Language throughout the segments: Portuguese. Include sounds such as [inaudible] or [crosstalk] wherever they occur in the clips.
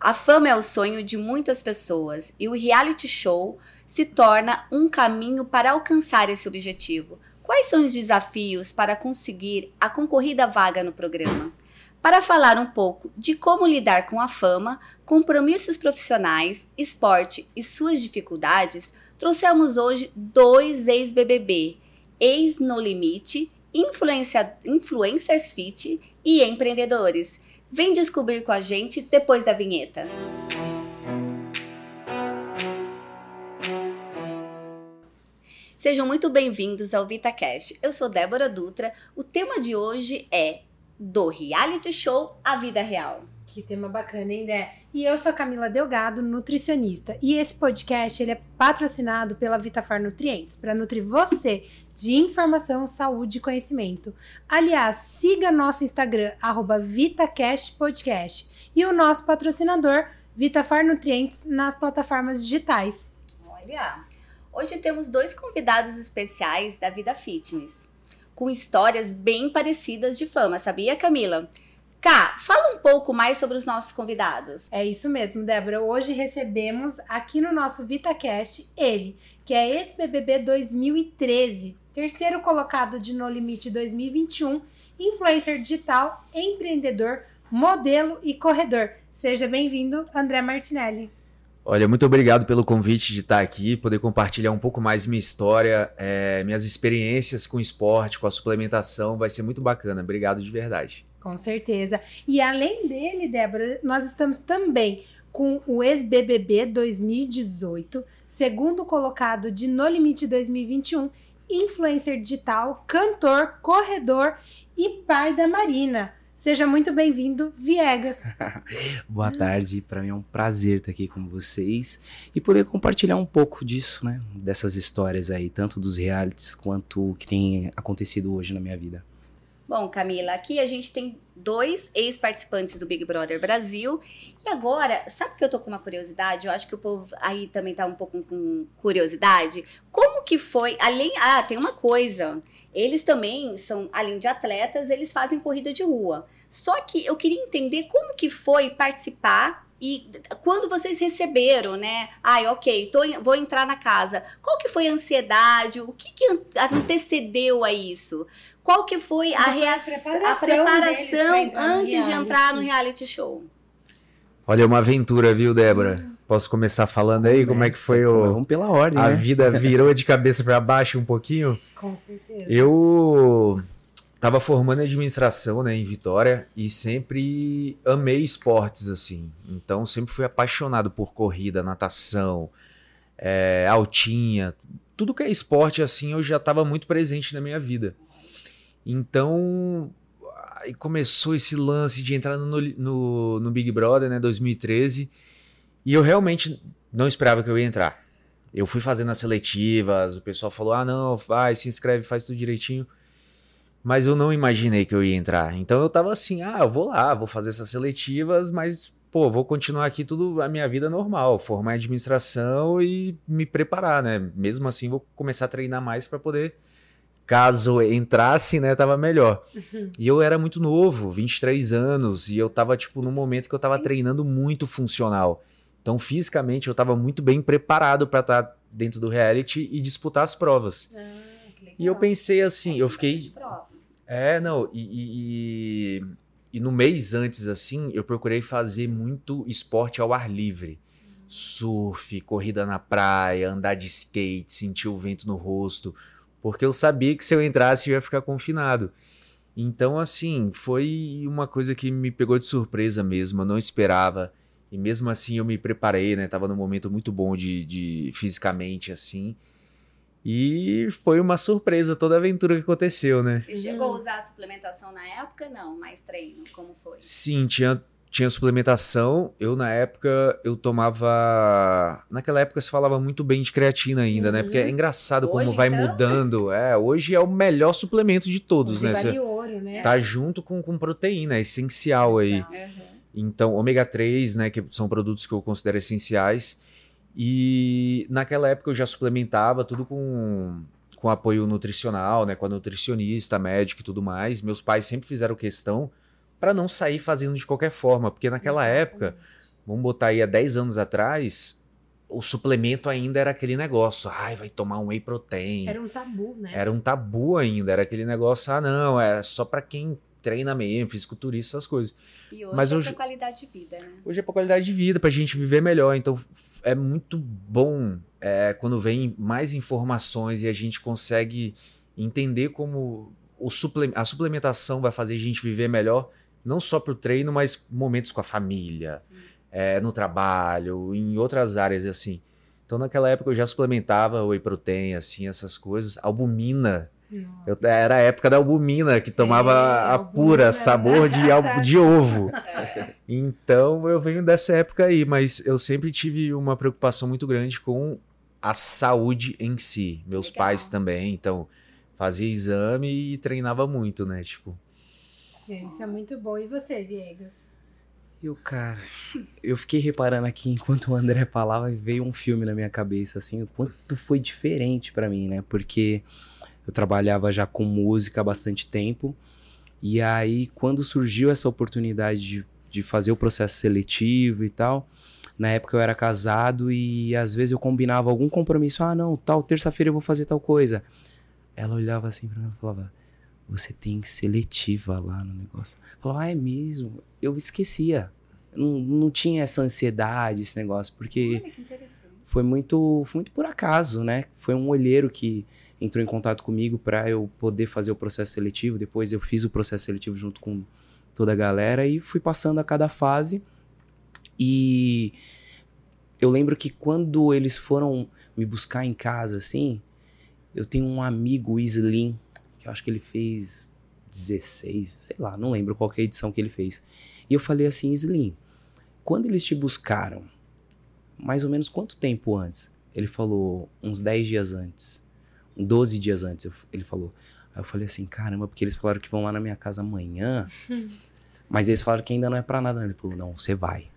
A fama é o sonho de muitas pessoas e o reality show se torna um caminho para alcançar esse objetivo. Quais são os desafios para conseguir a concorrida vaga no programa? Para falar um pouco de como lidar com a fama, compromissos profissionais, esporte e suas dificuldades, trouxemos hoje dois ex-BBB, ex No Limite, influencers fit e empreendedores. Vem descobrir com a gente depois da vinheta. Sejam muito bem-vindos ao VitaCast. Eu sou Débora Dutra. O tema de hoje é do reality show à vida real. Que tema bacana, hein, Dé? E eu sou Camila Delgado, nutricionista. E esse podcast ele é patrocinado pela Vitafar Nutrientes, para nutrir você de informação, saúde e conhecimento. Aliás, siga nosso Instagram, VitacastPodcast. E o nosso patrocinador, Vitafar Nutrientes, nas plataformas digitais. Olha, hoje temos dois convidados especiais da Vida Fitness, com histórias bem parecidas de fama, sabia, Camila? Cá, fala um pouco mais sobre os nossos convidados. É isso mesmo, Débora. Hoje recebemos aqui no nosso VitaCast ele, que é ex-BBB 2013, terceiro colocado de No Limite 2021, influencer digital, empreendedor, modelo e corredor. Seja bem-vindo, André Martinelli. Olha, muito obrigado pelo convite de estar aqui, poder compartilhar um pouco mais minha história, é, minhas experiências com esporte, com a suplementação, vai ser muito bacana. Obrigado de verdade. Com certeza. E além dele, Débora, nós estamos também com o ex-BBB 2018, segundo colocado de No Limite 2021, influencer digital, cantor, corredor e pai da Marina. Seja muito bem-vindo, Viegas. [laughs] Boa tarde, para mim é um prazer estar aqui com vocês e poder compartilhar um pouco disso, né? Dessas histórias aí, tanto dos realities quanto o que tem acontecido hoje na minha vida. Bom, Camila, aqui a gente tem dois ex-participantes do Big Brother Brasil. E agora, sabe que eu tô com uma curiosidade? Eu acho que o povo aí também tá um pouco com curiosidade. Como que foi, além, ah, tem uma coisa. Eles também são, além de atletas, eles fazem corrida de rua. Só que eu queria entender como que foi participar e quando vocês receberam, né? Ai, ok, tô, vou entrar na casa. Qual que foi a ansiedade? O que, que antecedeu a isso? Qual que foi a, reação, a preparação antes de entrar no reality show? Olha, é uma aventura, viu, Débora? Posso começar falando aí como é que foi o. Vamos pela ordem. A né? vida [laughs] virou de cabeça para baixo um pouquinho? Com certeza. Eu tava formando administração, né, em Vitória e sempre amei esportes assim. Então sempre fui apaixonado por corrida, natação, é, altinha, tudo que é esporte assim eu já estava muito presente na minha vida. Então aí começou esse lance de entrar no, no, no Big Brother, né, 2013 e eu realmente não esperava que eu ia entrar. Eu fui fazendo as seletivas, o pessoal falou: ah não, vai, se inscreve, faz tudo direitinho. Mas eu não imaginei que eu ia entrar. Então eu tava assim, ah, eu vou lá, vou fazer essas seletivas, mas, pô, vou continuar aqui tudo a minha vida normal, formar administração e me preparar, né? Mesmo assim, vou começar a treinar mais para poder, caso entrasse, né, tava melhor. Uhum. E eu era muito novo, 23 anos, e eu tava, tipo, num momento que eu tava treinando muito funcional. Então, fisicamente, eu tava muito bem preparado para estar tá dentro do reality e disputar as provas. Ah, e eu pensei assim, eu fiquei é, não, e, e, e, no mês antes, assim, eu procurei fazer muito esporte ao ar livre. Surf, corrida na praia, andar de skate, sentir o vento no rosto, porque eu sabia que se eu entrasse eu ia ficar confinado. Então, assim, foi uma coisa que me pegou de surpresa mesmo, eu não esperava. E mesmo assim eu me preparei, né? Tava num momento muito bom de, de fisicamente, assim. E foi uma surpresa toda a aventura que aconteceu, né? E chegou a usar a suplementação na época? Não, mais treino, como foi? Sim, tinha, tinha suplementação. Eu, na época, eu tomava. Naquela época se falava muito bem de creatina ainda, uhum. né? Porque é uhum. engraçado hoje, como vai então? mudando. É, hoje é o melhor suplemento de todos, hoje né? Vale ouro, né? Tá junto com, com proteína, é essencial aí. Uhum. Então, ômega 3, né? Que são produtos que eu considero essenciais. E naquela época eu já suplementava tudo com, com apoio nutricional, né, com a nutricionista, médico e tudo mais. Meus pais sempre fizeram questão para não sair fazendo de qualquer forma, porque naquela época vamos botar aí há 10 anos atrás, o suplemento ainda era aquele negócio. Ai, vai tomar um whey protein. Era um tabu, né? Era um tabu ainda, era aquele negócio, ah, não, é só pra quem treina mesmo, fisiculturista, essas coisas. E hoje Mas é hoje- pra qualidade de vida, né? Hoje é pra qualidade de vida, pra gente viver melhor. Então é muito bom é, quando vem mais informações e a gente consegue entender como o suple- a suplementação vai fazer a gente viver melhor, não só pro treino, mas momentos com a família, é, no trabalho, em outras áreas assim. Então naquela época eu já suplementava whey protein, assim, essas coisas. Albumina. Eu, era a época da albumina, que tomava a albumina pura era sabor de, de ovo. [laughs] Então eu venho dessa época aí, mas eu sempre tive uma preocupação muito grande com a saúde em si. Meus Legal. pais também, então fazia exame e treinava muito, né? Tipo, É, Isso é muito bom. E você, Viegas? Eu, cara, eu fiquei reparando aqui enquanto o André falava, veio um filme na minha cabeça, assim, o quanto foi diferente pra mim, né? Porque eu trabalhava já com música há bastante tempo, e aí quando surgiu essa oportunidade de, de fazer o processo seletivo e tal, na época eu era casado e às vezes eu combinava algum compromisso, ah, não, tal, terça-feira eu vou fazer tal coisa. Ela olhava assim pra mim e falava, você tem seletiva lá no negócio. Falava, ah, é mesmo? Eu esquecia. Não, não tinha essa ansiedade, esse negócio, porque Olha que interessante. foi muito, foi muito por acaso, né? Foi um olheiro que entrou em contato comigo para eu poder fazer o processo seletivo. Depois eu fiz o processo seletivo junto com toda a galera e fui passando a cada fase. E eu lembro que quando eles foram me buscar em casa, assim, eu tenho um amigo, Slim, que eu acho que ele fez 16, sei lá, não lembro qual é a edição que ele fez. E eu falei assim, Slim, quando eles te buscaram, mais ou menos quanto tempo antes? Ele falou, uns 10 dias antes. 12 dias antes, eu- ele falou. Aí eu falei assim, caramba, porque eles falaram que vão lá na minha casa amanhã. [laughs] mas eles falaram que ainda não é pra nada. Ele falou, não, você vai.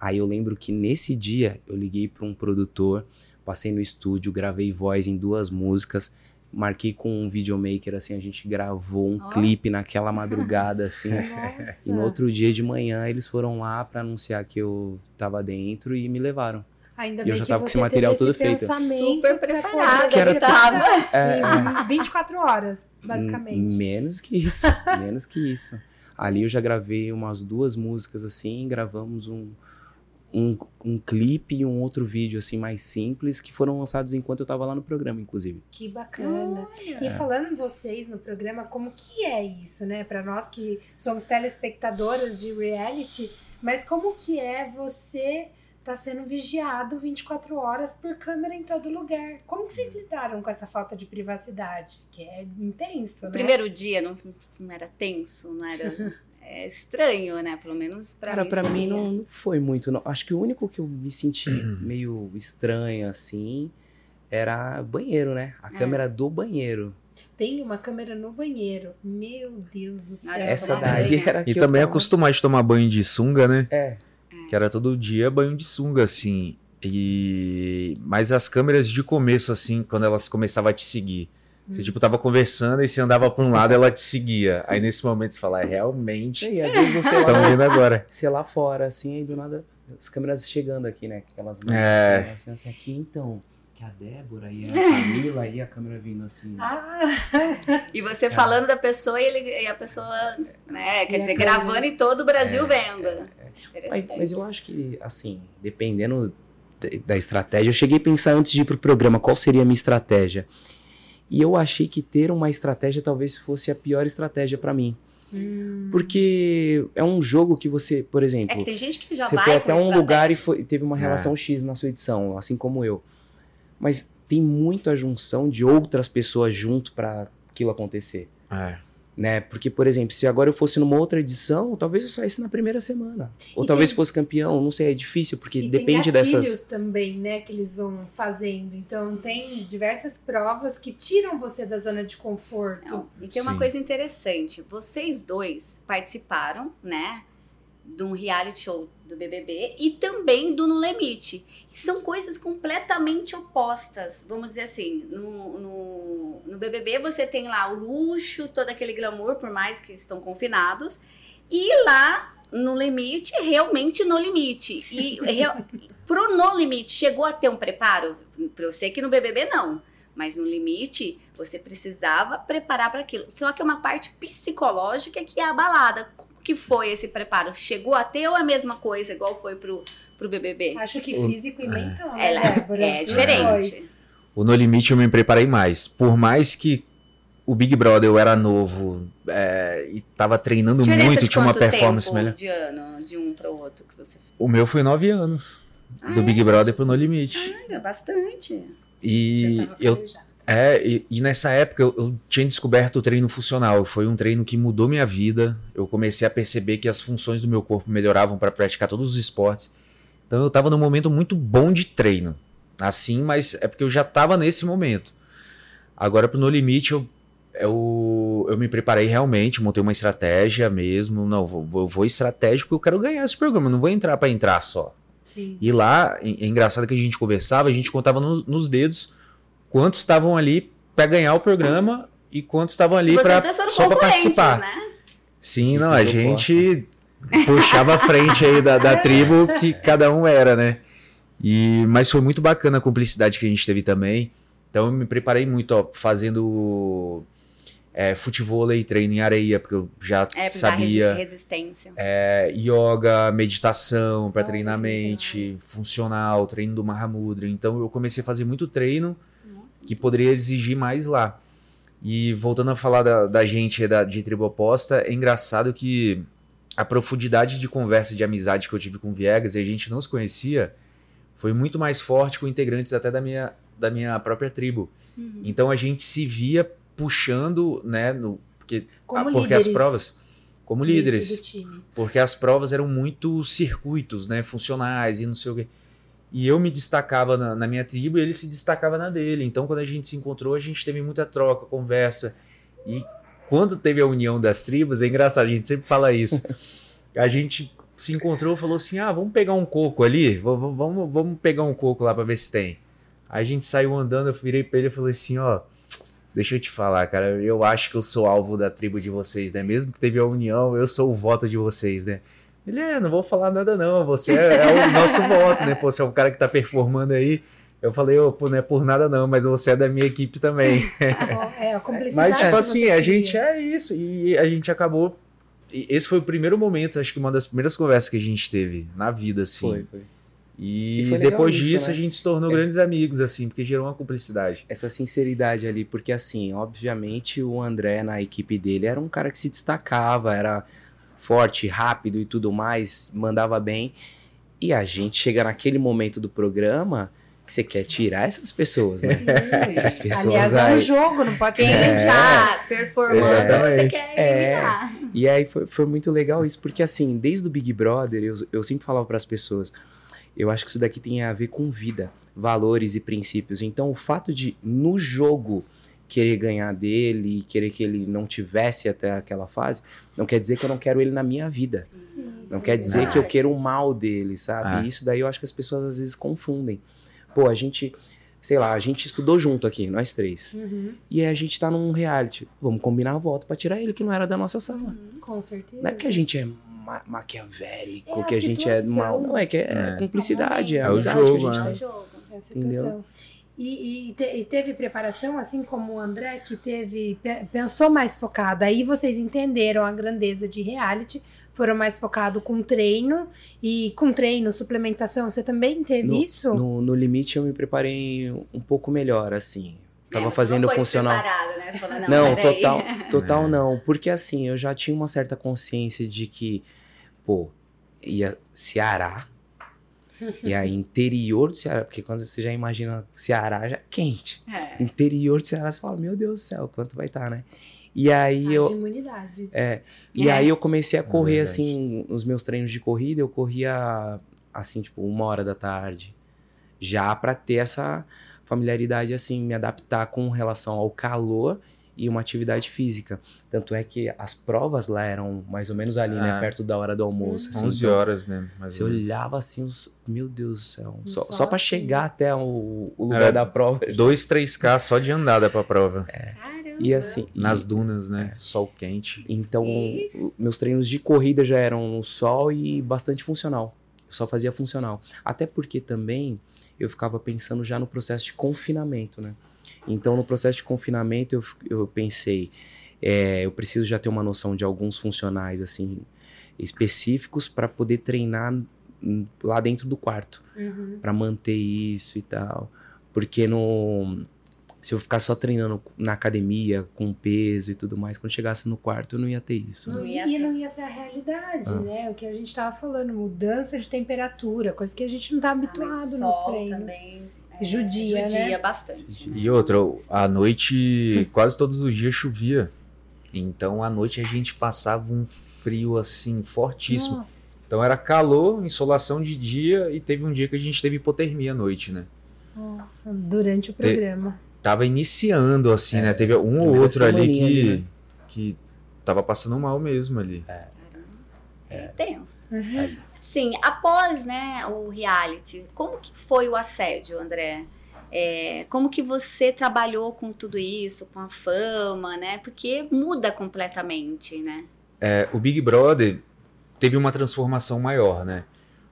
Aí eu lembro que nesse dia eu liguei pra um produtor, passei no estúdio, gravei voz em duas músicas, marquei com um videomaker, assim, a gente gravou um Ó. clipe naquela madrugada, assim. Nossa. [laughs] E no outro dia de manhã eles foram lá pra anunciar que eu tava dentro e me levaram. Ainda E eu já que tava com esse material todo esse feito. Super preparada Que era que ter- tava. [laughs] É, Em 24 horas, basicamente. M- Menos que isso, [laughs] menos que isso. Ali eu já gravei umas duas músicas assim, gravamos um, um, um clipe e um outro vídeo assim mais simples que foram lançados enquanto eu tava lá no programa, inclusive. Que bacana. E falando em vocês no programa, como que é isso, né? Para nós que somos telespectadoras de reality, mas como que é você tá sendo vigiado 24 horas por câmera em todo lugar? Como que vocês lidaram com essa falta de privacidade? Que é intenso, né? O primeiro dia não, não era tenso, não era. [laughs] É estranho, né? Pelo menos pra Cara, mim. pra mim não, não foi muito. Não. Acho que o único que eu me senti meio estranho assim era banheiro, né? A É. câmera do banheiro. Tem uma câmera no banheiro. Meu Deus do céu. Essa daí banho. era e também tava- acostumar de tomar banho de sunga, né? É. Que era todo dia banho de sunga, assim. E. Mas as câmeras de começo, assim, quando elas começavam a te seguir. Você, tipo, tava conversando e você andava pra um lado ela te seguia. Aí nesse momento você fala, é, realmente. E às vezes você Estão lá, vindo agora. você lá fora, assim, aí do nada, as câmeras chegando aqui, né? Aquelas É. assim, assim, aqui então. Que a Débora e a Camila e a câmera vindo assim. Ah, E você falando da pessoa e, ele, e a pessoa, né? Quer E dizer, gravando em todo o Brasil vendo. Mas, Interessante. mas eu acho que, assim, dependendo de- da estratégia, eu cheguei a pensar antes de ir pro programa qual seria a minha estratégia. E eu achei que ter uma estratégia talvez fosse a pior estratégia pra mim. hum, Porque é um jogo que você, por exemplo, É que tem gente que já você vai foi com até um lugar e foi- teve uma É. relação X na sua edição, assim como eu. Mas tem muito a junção de outras pessoas junto pra aquilo acontecer. É. Né? Porque, por exemplo, se agora eu fosse numa outra edição, talvez eu saísse na primeira semana. Ou E talvez tem- fosse campeão, não sei, é difícil, porque E depende tem dessas. também, né, que eles vão fazendo. Então tem diversas provas que tiram você da zona de conforto. Não, e tem uma Sim. coisa interessante. Vocês dois participaram, né? De um reality show do BBB e também do No Limite. São coisas completamente opostas. Vamos dizer assim, no, no, no BBB você tem lá o luxo, todo aquele glamour, por mais que estão confinados. E lá no limite, realmente no limite. E real, pro no limite, chegou a ter um preparo? Pra eu sei que no BBB não. Mas no limite, você precisava preparar para aquilo. Só que é uma parte psicológica que é abalada. Como que foi esse preparo? Chegou a ter ou é a mesma coisa, igual foi pro, pro BBB? Acho que físico e mental, né, Ela- é Os diferente. O No Limite eu me preparei mais. Por mais que o Big Brother eu era novo é, e tava treinando Diferença muito, tinha uma performance tempo melhor. de ano, de um pro outro que você O meu foi nove anos. Ah, do é? Big Brother pro No Limite. Olha, bastante. E eu planejado. É, e, e nessa época eu, eu tinha descoberto o treino funcional. Foi um treino que mudou minha vida. Eu comecei a perceber que as funções do meu corpo melhoravam para praticar todos os esportes. Então eu tava num momento muito bom de treino. Assim, mas é porque eu já tava nesse momento. Agora pro No Limite eu, eu, eu me preparei realmente, montei uma estratégia mesmo. Não, vou, eu vou estratégico porque eu quero ganhar esse programa. Não vou entrar para entrar só. Sim. E lá, é engraçado que a gente conversava, a gente contava nos, nos dedos quantos estavam ali para ganhar o programa e quantos estavam ali para só para concorrentes, participar. né? Sim, não, a gente puxava a frente aí da, da tribo que cada um era, né? E, mas foi muito bacana a cumplicidade que a gente teve também. Então eu me preparei muito, ó, fazendo é, futebol e treino em areia, porque eu já É, sabia. resistência. É, yoga, meditação para treinar a mente, funcional, treino do Mahamudra. Então eu comecei a fazer muito treino que poderia exigir mais lá. E voltando a falar da, da gente da, de tribo oposta, é engraçado que a profundidade de conversa de amizade que eu tive com o Viegas e a gente não se conhecia foi muito mais forte com integrantes até da minha, da minha própria tribo. Uhum. Então a gente se via puxando, né, no, porque, Como porque líderes as provas como líderes time. porque as provas eram muito circuitos, né, funcionais e não sei o quê. E eu me destacava na, na minha tribo e ele se destacava na dele. Então, quando a gente se encontrou, a gente teve muita troca, conversa. E quando teve a união das tribos, é engraçado, a gente sempre fala isso. [laughs] A gente se encontrou e falou assim: ah, vamos pegar um coco ali, vamos, vamos pegar um coco lá pra ver se tem. Aí a gente saiu andando, eu virei pra ele e falei assim: ó, deixa eu te falar, cara, eu acho que eu sou alvo da tribo de vocês, né? Mesmo que teve a união, eu sou o voto de vocês, né? Ele é, não vou falar nada não, você é, é o nosso voto, né? Pô, você é um cara que tá performando aí. Eu falei, ô, pô, não é por nada não, mas você é da minha equipe também. [laughs] É, a cumplicidade. Mas, tipo assim, a gente é isso. E a gente acabou. Esse foi o primeiro momento, acho que uma das primeiras conversas que a gente teve na vida, assim. Foi, foi. E, E depois isso, disso né? a gente se tornou É. grandes amigos, assim, porque gerou uma cumplicidade. essa sinceridade ali, porque assim, obviamente o André na equipe dele era um cara que se destacava, era forte, rápido e tudo mais, mandava bem. E a gente chega naquele momento do programa que você quer tirar essas pessoas, né? Essas pessoas Aliás, é um aí. jogo, não pode Quem ser. tá performando, você Exatamente. quer É. eliminar. E aí foi, foi muito legal isso, porque assim, desde o Big Brother, eu, eu sempre falava para as pessoas, eu acho que isso daqui tem a ver com vida, valores e princípios. Então, o fato de, no jogo, querer ganhar dele, querer que ele não tivesse até aquela fase, não quer dizer que eu não quero ele na minha vida. Não quer dizer Não. que eu quero o mal dele, sabe? Ah. E isso daí eu acho que as pessoas às vezes confundem. Pô, a gente, sei lá, a gente estudou junto aqui, nós três. Uhum, E aí a gente tá num reality. Vamos combinar a voto pra tirar ele que não era da nossa sala. com certeza. Não é que a gente é ma maquiavélico, É a que a gente é mal. Não, é que é, É. cumplicidade, é, É o amizade que jogo, a gente né? É tem. jogo. É a situação. E, e te- e teve preparação, assim como o André, que teve pe- pensou mais focado. Aí vocês entenderam a grandeza de reality, foram mais focado com treino e com treino, suplementação. Você também teve No- isso? No, no limite eu me preparei um pouco melhor, assim. Tava É, fazendo não foi funcional. né? Falou, não, Não, total, [laughs] total É. não. Porque assim, eu já tinha uma certa consciência de que, pô, ia Ceará. e aí, interior do Ceará, porque quando você já imagina Ceará, já é quente. É. Interior do Ceará, você fala, meu Deus do céu, quanto vai estar, né? E aí Age eu. imunidade. É, e É. aí eu comecei a correr, verdade. assim, nos meus treinos de corrida, eu corria, assim, tipo, uma hora da tarde. Já pra ter essa familiaridade, assim, me adaptar com relação ao calor e uma atividade física. Tanto é que as provas lá eram mais ou menos ali, né? Ah. Perto da hora do almoço. assim, 11 então, horas, né? mais Você olhava assim, os... meu Deus do céu. Só, Só só para assim. chegar até o, o lugar Era da prova. 2, 3K só de andada pra prova. Caramba. E assim, Nas dunas, né? Sol quente. Então, Isso. meus treinos de corrida já eram no sol e bastante funcional. Eu só fazia funcional. Até porque também eu ficava pensando já no processo de confinamento, né? Então, no processo de confinamento, eu, eu pensei, é, eu preciso já ter uma noção de alguns funcionais, assim, específicos para poder treinar lá dentro do quarto Uhum. para manter isso e tal. Porque no se eu ficar só treinando na academia com peso e tudo mais, quando chegasse no quarto eu não ia ter isso. Não Não ia e não ia ser a realidade, Ah. né? O que a gente tava falando, mudança de temperatura, coisa que a gente não tá Ah, habituado nos sol treinos. também é, Judia, judia né? bastante. né? E outra, à noite, quase todos os dias chovia. Então à noite a gente passava um frio assim, fortíssimo. Nossa. Então era calor, insolação de dia e teve um dia que a gente teve hipotermia à noite, né? Nossa, durante o Te- programa. Tava iniciando, assim, né? Teve um ou outro ali que, ali, né? que tava passando mal mesmo ali. Caramba. É tenso. Uhum. Sim, após né, o reality, como que foi o assédio, André? É, como que você trabalhou com tudo isso, com a fama, né? Porque muda completamente, né? É, o Big Brother teve uma transformação maior, né?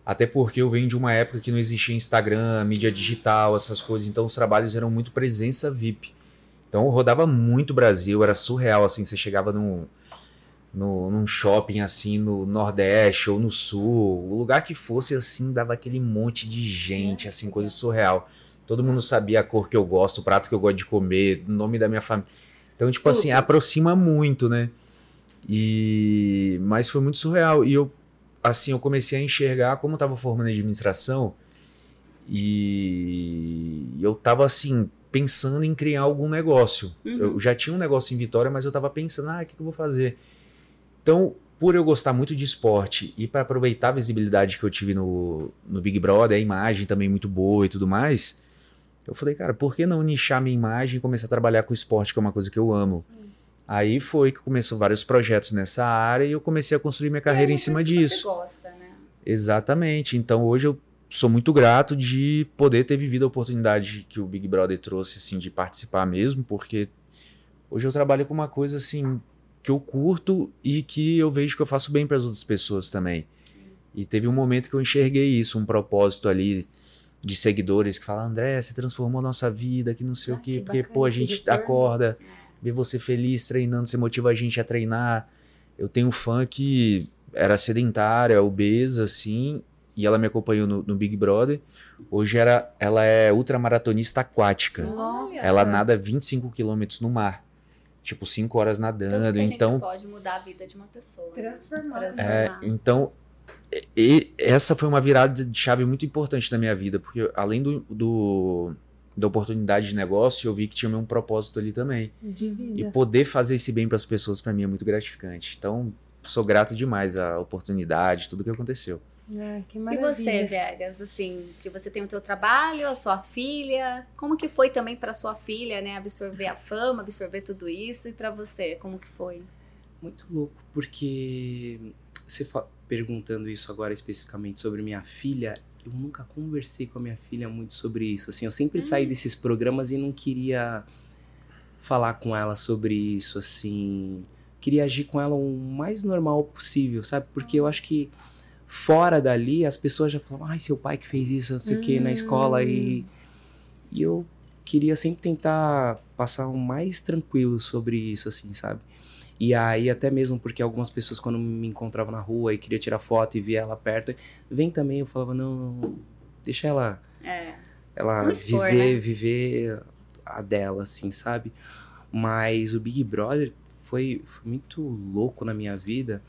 Até porque eu venho de uma época que não existia Instagram, mídia digital, essas coisas, então os trabalhos eram muito presença VIP. Então eu rodava muito Brasil, era surreal, assim, você chegava num, no, num shopping assim no Nordeste ou no Sul, o lugar que fosse assim, dava aquele monte de gente, assim, coisa surreal. Todo mundo sabia a cor que eu gosto, o prato que eu gosto de comer, o nome da minha família. Então, tipo assim, Tudo. aproxima muito, né? E mas foi muito surreal e eu assim, eu comecei a enxergar como eu tava formando administração e eu tava assim pensando em criar algum negócio. Uhum. Eu já tinha um negócio em Vitória, mas eu tava pensando, ah, o que, que eu vou fazer? Então, por eu gostar muito de esporte e para aproveitar a visibilidade que eu tive no, no Big Brother, a imagem também muito boa e tudo mais, eu falei, cara, por que não nichar minha imagem e começar a trabalhar com esporte, que é uma coisa que eu amo? Aí foi que começou vários projetos nessa área e eu comecei a construir minha carreira É em cima disso. Você gosta, né? Exatamente. Então hoje eu sou muito grato de poder ter vivido a oportunidade que o Big Brother trouxe, assim, de participar mesmo, porque hoje eu trabalho com uma coisa, assim, que eu curto e que eu vejo que eu faço bem para as outras pessoas também. E teve um momento que eu enxerguei isso, um propósito ali de seguidores que falam, André, você transformou nossa vida, que não sei Ah, o quê, que porque, pô, a gente acorda, vê você feliz treinando, você motiva a gente a treinar. Eu tenho um fã que era sedentária, obesa, assim, e ela me acompanhou no, no Big Brother. Hoje era, ela é ultramaratonista aquática. Olha Ela nada 25 quilômetros no mar. Tipo, 5 horas Tanto nadando. que a gente Então, pode mudar a vida de uma pessoa. né? Transformar. Transformar. é, então e- e essa foi uma virada de chave muito importante na minha vida, porque além do, do- da oportunidade de negócio, eu vi que tinha um propósito ali também. De E poder fazer esse bem para as pessoas, para mim, é muito gratificante. Então, sou grato demais à oportunidade, tudo que aconteceu. Ah, que E você, Vegas, assim, que você tem o teu trabalho, a sua filha, como que foi também para sua filha, né, absorver a fama, absorver tudo isso e para você, como que foi? Muito louco, porque você perguntando isso agora especificamente sobre minha filha, eu nunca conversei com a minha filha muito sobre isso. Assim, eu sempre saí desses programas e não queria falar com ela sobre isso, assim, queria agir com ela o mais normal possível, sabe? Porque eu acho que fora dali as pessoas já falam, ai, seu pai que fez isso, não sei o que, na escola e e eu queria sempre tentar passar o mais tranquilo sobre isso, assim, sabe? E aí, até mesmo porque algumas pessoas, quando me encontravam na rua e queria tirar foto e via ela perto, vem também, eu falava, não, não, deixa ela, É, ela expor, viver, né? viver a dela, assim, sabe? Mas o Big Brother foi, foi muito louco na minha vida,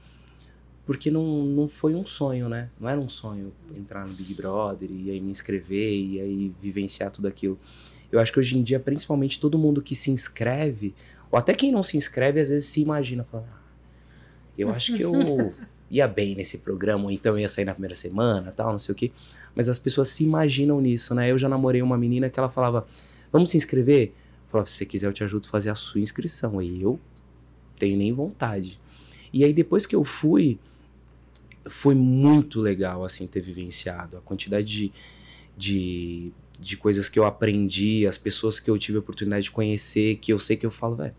porque não, não foi um sonho, né? Não era um sonho entrar no Big Brother e aí me inscrever e aí vivenciar tudo aquilo. Eu acho que hoje em dia, principalmente todo mundo que se inscreve, ou até quem não se inscreve, às vezes se imagina, fala, "Ah, eu acho que eu [laughs] ia bem nesse programa, ou então eu ia sair na primeira semana, tal, não sei o quê. Mas as pessoas se imaginam nisso, né? Eu já namorei uma menina que ela falava, vamos se inscrever? Eu falava, se você quiser eu te ajudo a fazer a sua inscrição. E eu tenho nem vontade. E aí depois que eu fui, foi muito legal, assim, ter vivenciado. A quantidade de, de, de coisas que eu aprendi, as pessoas que eu tive a oportunidade de conhecer, que eu sei que eu falo, velho,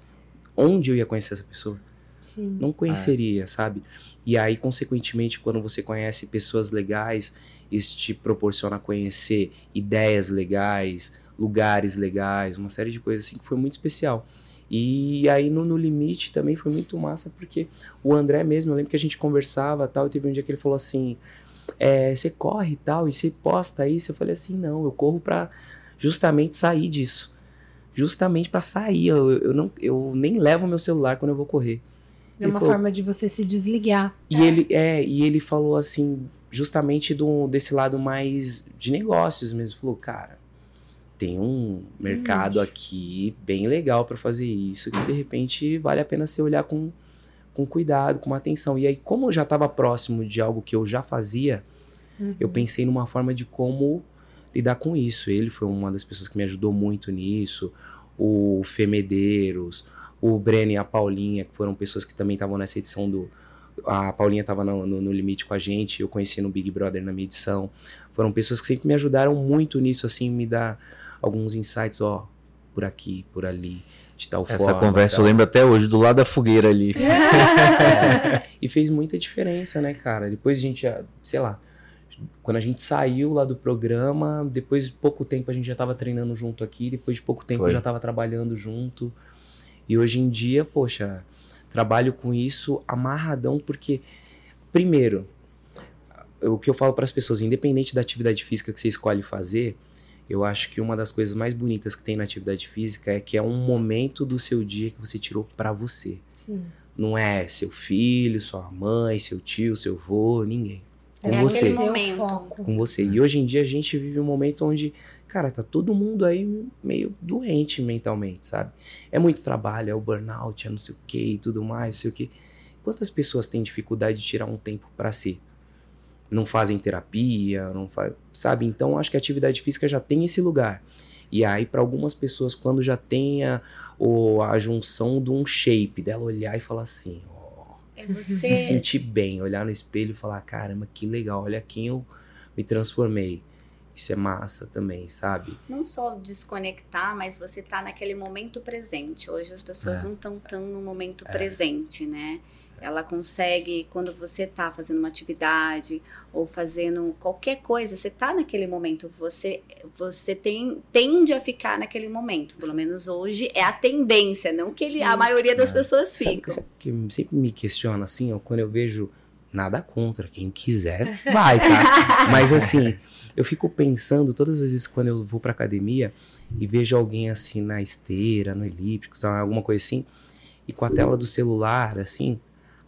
onde eu ia conhecer essa pessoa? Sim. Não conheceria, sabe? E aí, consequentemente, quando você conhece pessoas legais, isso te proporciona conhecer ideias legais, lugares legais, uma série de coisas assim que foi muito especial. E aí no, no limite também foi muito massa, porque o André mesmo, eu lembro que a gente conversava tal, e teve um dia que ele falou assim: é, você corre e tal, e você posta isso. Eu falei assim: não, eu corro pra justamente sair disso. Justamente para sair. Eu, eu, não, eu nem levo meu celular quando eu vou correr. É uma falou- forma de você se desligar. E ele é, e ele falou assim, justamente do, desse lado mais de negócios mesmo. Falou, cara, tem um mercado nicho. aqui bem legal para fazer isso, que de repente vale a pena você olhar com, com cuidado, com uma atenção. E aí, como eu já estava próximo de algo que eu já fazia, Uhum. eu pensei numa forma de como lidar com isso. Ele foi uma das pessoas que me ajudou muito nisso. O Fê Medeiros, o Breno e a Paulinha, que foram pessoas que também estavam nessa edição do. A Paulinha estava no, no- no limite com a gente, eu conheci no Big Brother na minha edição. Foram pessoas que sempre me ajudaram muito nisso, assim, me dar alguns insights, ó, por aqui, por ali, de tal Essa forma. conversa tal. eu lembro até hoje, do lado da fogueira ali. [laughs] E fez muita diferença, né, cara? Depois a gente, já, sei lá, quando a gente saiu lá do programa, depois de pouco tempo a gente já tava treinando junto aqui, depois de pouco tempo Foi. eu já tava trabalhando junto. E hoje em dia, poxa, trabalho com isso amarradão, porque, primeiro, o que eu falo para as pessoas, independente da atividade física que você escolhe fazer, eu acho que uma das coisas mais bonitas que tem na atividade física é que é um momento do seu dia que você tirou para você. Sim. Não é seu filho, sua mãe, seu tio, seu avô, ninguém. Com É você. momento. Com você. E hoje em dia a gente vive um momento onde, cara, tá todo mundo aí meio doente mentalmente, sabe? É muito trabalho, é o burnout, é não sei o que e tudo mais, não sei o que. Quantas pessoas têm dificuldade de tirar um tempo para si? Não fazem terapia, não faz, sabe? Então acho que a atividade física já tem esse lugar. E aí para algumas pessoas quando já tem a, o- a junção de um shape dela olhar e falar assim, ó, É [laughs] se sentir bem, olhar no espelho e falar, caramba, que legal, olha quem eu me transformei. Isso é massa também, sabe? Não só desconectar, mas você tá naquele momento presente. Hoje as pessoas É. não estão tão no momento presente, né? Ela consegue, quando você tá fazendo uma atividade ou fazendo qualquer coisa, você tá naquele momento, você, você tem, tende a ficar naquele momento. Pelo menos hoje é a tendência, não que ele, a maioria das É. pessoas Sabe, ficam. sabe que sempre me questiona assim, ó, quando eu vejo nada contra, quem quiser, vai, tá? [laughs] Mas assim, eu fico pensando todas as vezes quando eu vou pra academia e vejo alguém assim na esteira, no elíptico, sabe, alguma coisa assim, e com a tela do celular, assim,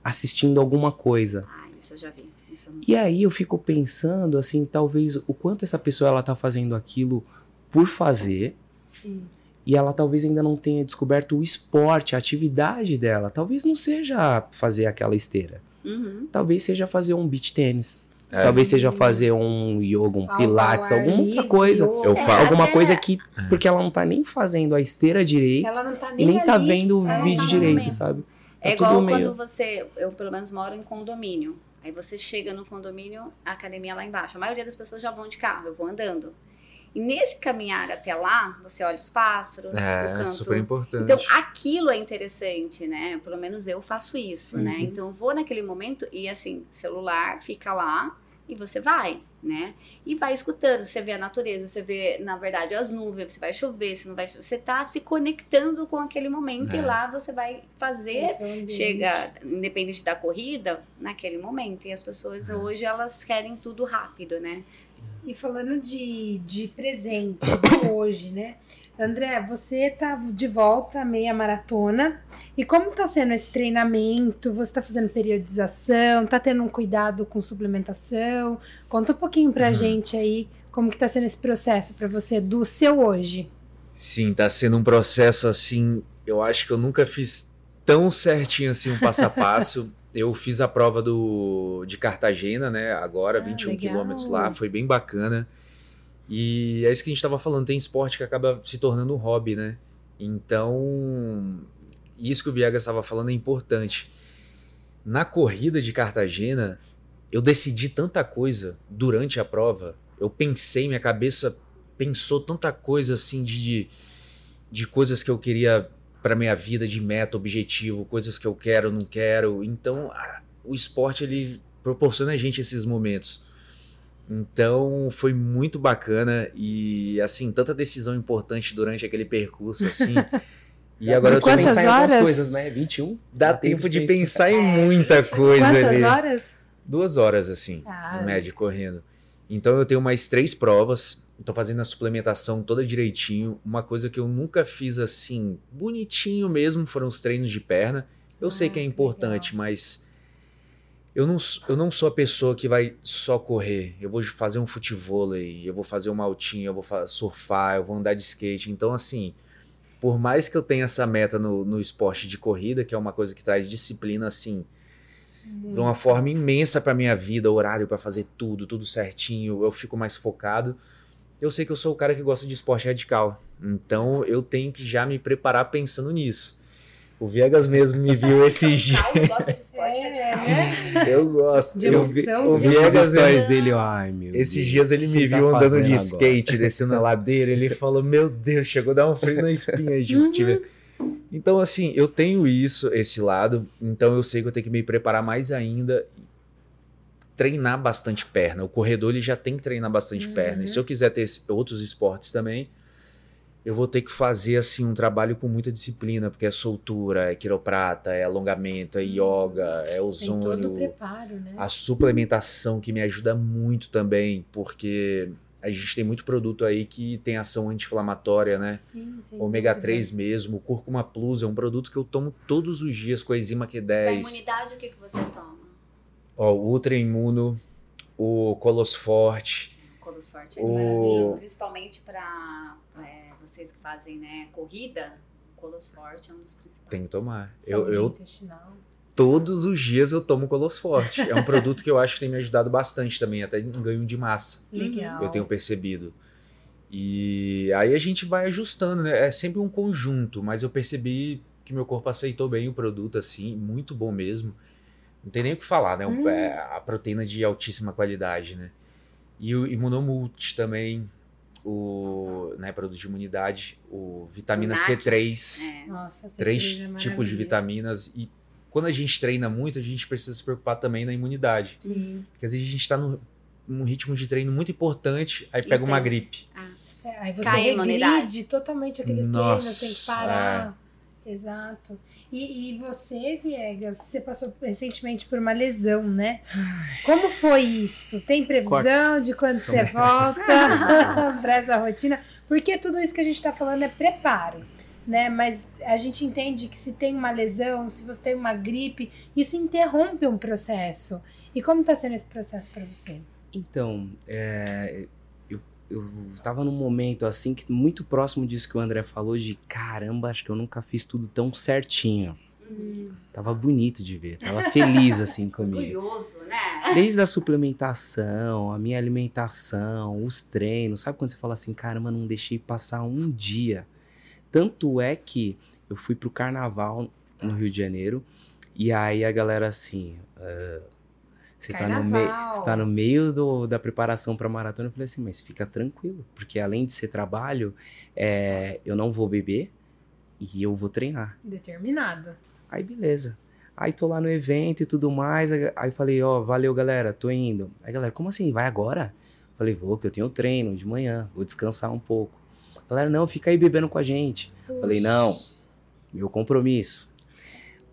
assistindo alguma coisa. Ah, isso eu já vi. Isso eu não... E aí eu fico pensando, assim, talvez o quanto essa pessoa ela tá fazendo aquilo por fazer, Sim. e ela talvez ainda não tenha descoberto o esporte, a atividade dela. Talvez não seja fazer aquela esteira. Uhum. Talvez seja fazer um beach tênis. É. Talvez seja fazer um yoga, um pilates, alguma outra coisa. ou- Eu falo- Alguma até- coisa que. É. Porque ela não tá nem fazendo a esteira direito Ela não tá nem e nem tá ali. vendo o ela vídeo tá direito, momento. sabe? Tá É igual quando meio. você, eu pelo menos moro em condomínio. Aí você chega no condomínio, a academia é lá embaixo. A maioria das pessoas já vão de carro, eu vou andando. E nesse caminhar até lá, você olha os pássaros, o É, canto. super importante. Então, aquilo é interessante, né? Pelo menos eu faço isso, né? Uhum. Então, eu vou naquele momento e, assim, celular fica lá e você vai, né? E vai escutando. Você vê a natureza, você vê, na verdade, as nuvens, se vai chover, se não vai chover. Você tá se conectando com aquele momento e É. lá você vai fazer ambiente. chega, independente da corrida, naquele momento. E as pessoas hoje, elas querem tudo rápido, né? E falando de, de presente, de [coughs] hoje, né? André, você tá de volta, meia maratona. E como tá sendo esse treinamento? Você tá fazendo periodização? Tá tendo um cuidado com suplementação? Conta um pouquinho pra Uhum. gente aí como que tá sendo esse processo pra você do seu hoje. Sim, tá sendo um processo assim. Eu acho que eu nunca fiz tão certinho assim um passo a passo. [laughs] Eu fiz a prova do, de Cartagena, né? Agora, Ah, 21 legal. quilômetros lá, foi bem bacana. E é isso que a gente tava falando, tem esporte que acaba se tornando um hobby, né? Então, isso que o Viegas estava falando é importante. Na corrida de Cartagena, eu decidi tanta coisa durante a prova. Eu pensei, minha cabeça pensou tanta coisa assim de, de coisas que eu queria para minha vida de meta, objetivo, coisas que eu quero, não quero. Então, a, o esporte ele proporciona a gente esses momentos. Então, foi muito bacana e assim, tanta decisão importante durante aquele percurso assim. [laughs] E agora eu tô Quantas pensar em algumas coisas, né? 21? Dá tempo de pensar em muita coisa Quantas ali. horas? Duas horas, assim, Ah. em média, correndo. Então eu tenho mais três provas. Tô fazendo a suplementação toda direitinho. Uma coisa que eu nunca fiz assim, bonitinho mesmo, foram os treinos de perna. Eu Ah, sei que é que importante, mas eu não, eu não sou a pessoa que vai só correr. Eu vou fazer um futevôlei, eu vou fazer uma altinha, eu vou fa- surfar, eu vou andar de skate. Então, assim, por mais que eu tenha essa meta no, no esporte de corrida, que é uma coisa que traz disciplina, assim, de uma forma imensa pra minha vida, horário pra fazer tudo, tudo certinho, eu fico mais focado. Eu sei que eu sou o cara que gosta de esporte radical, então eu tenho que já me preparar pensando nisso. O Viegas mesmo me viu [laughs] esses dias. Gosta de esporte É, radical. né? Eu gosto. De eu vi, o As Viegas, histórias dele, ai meu esses Deus. dias ele me que tá viu andando fazendo de agora? skate, descendo a ladeira, ele falou: Meu Deus, chegou a dar um frio na [laughs] espinha de Uhum. Então, assim, eu tenho isso, esse lado, então eu sei que eu tenho que me preparar mais ainda. Treinar bastante perna. O corredor ele já tem que treinar bastante Uhum. perna. E se eu quiser ter outros esportes também, eu vou ter que fazer assim um trabalho com muita disciplina, porque é soltura, é quiroprata, é alongamento, é yoga, é Tem todo o ozônio, preparo, né? a suplementação que me ajuda muito também, porque a gente tem muito produto aí que tem ação anti-inflamatória, né? Sim, sem Ômega dúvida. 3 mesmo, o Cúrcuma Plus é um produto que eu tomo todos os dias com a enzima Da Q10. imunidade, o que, que você toma? Ó, o Ultra Imuno, o Colos Forte. Colos Forte é O- maravilhoso. Principalmente para vocês que fazem né, corrida, o Colos Forte é um dos principais. Tem que tomar. Saúde Eu, eu intestinal. todos os dias eu tomo Colos Forte. É um produto que eu acho que tem me ajudado bastante também, até em ganho de massa. Legal. eu tenho percebido. E aí a gente vai ajustando, né? É sempre um conjunto, mas eu percebi que meu corpo aceitou bem o produto, assim, muito bom mesmo. Não tem nem o que falar, né? Hum. É a proteína de altíssima qualidade, né? E o Imunomult também, o né, produto de imunidade, o vitamina NAC. C3, É. Nossa, três é tipos de vitaminas. E quando a gente treina muito, a gente precisa se preocupar também na imunidade. Sim. Porque às vezes a gente tá num, num ritmo de treino muito importante, aí pega uma gripe. É, aí você Cai a imunidade. regride totalmente aqueles Nossa, treinos, tem que parar. Exato. E, e você, Viegas, você passou recentemente por uma lesão, né? Como foi isso? Tem previsão de quando você volta [laughs] [laughs] para essa rotina? Porque tudo isso que a gente está falando é preparo, né? Mas a gente entende que se tem uma lesão, se você tem uma gripe, isso interrompe um processo. E como está sendo esse processo para você? Então, é, eu, tava num momento assim que muito próximo disso que o André falou de caramba, acho que eu nunca fiz tudo tão certinho. Tava bonito de ver, tava feliz assim [laughs] comigo. Orgulhoso, né? Desde a suplementação, a minha alimentação, os treinos, sabe quando você fala assim, caramba, não deixei passar um dia. Tanto é que eu fui pro carnaval no Rio de Janeiro e aí a galera assim, ah, você tá no, meio, Carnaval. você tá no meio do- da preparação pra maratona, eu falei assim, mas fica tranquilo, porque além de ser trabalho, é, eu não vou beber e eu vou treinar. Determinado. Aí beleza. Aí tô lá no evento e tudo mais. Aí falei, ó, valeu galera, tô indo. Aí galera, como assim? Vai agora? Falei, vou, que eu tenho treino de manhã, vou descansar um pouco. Galera, não, fica aí bebendo com a gente. Falei, não, meu compromisso.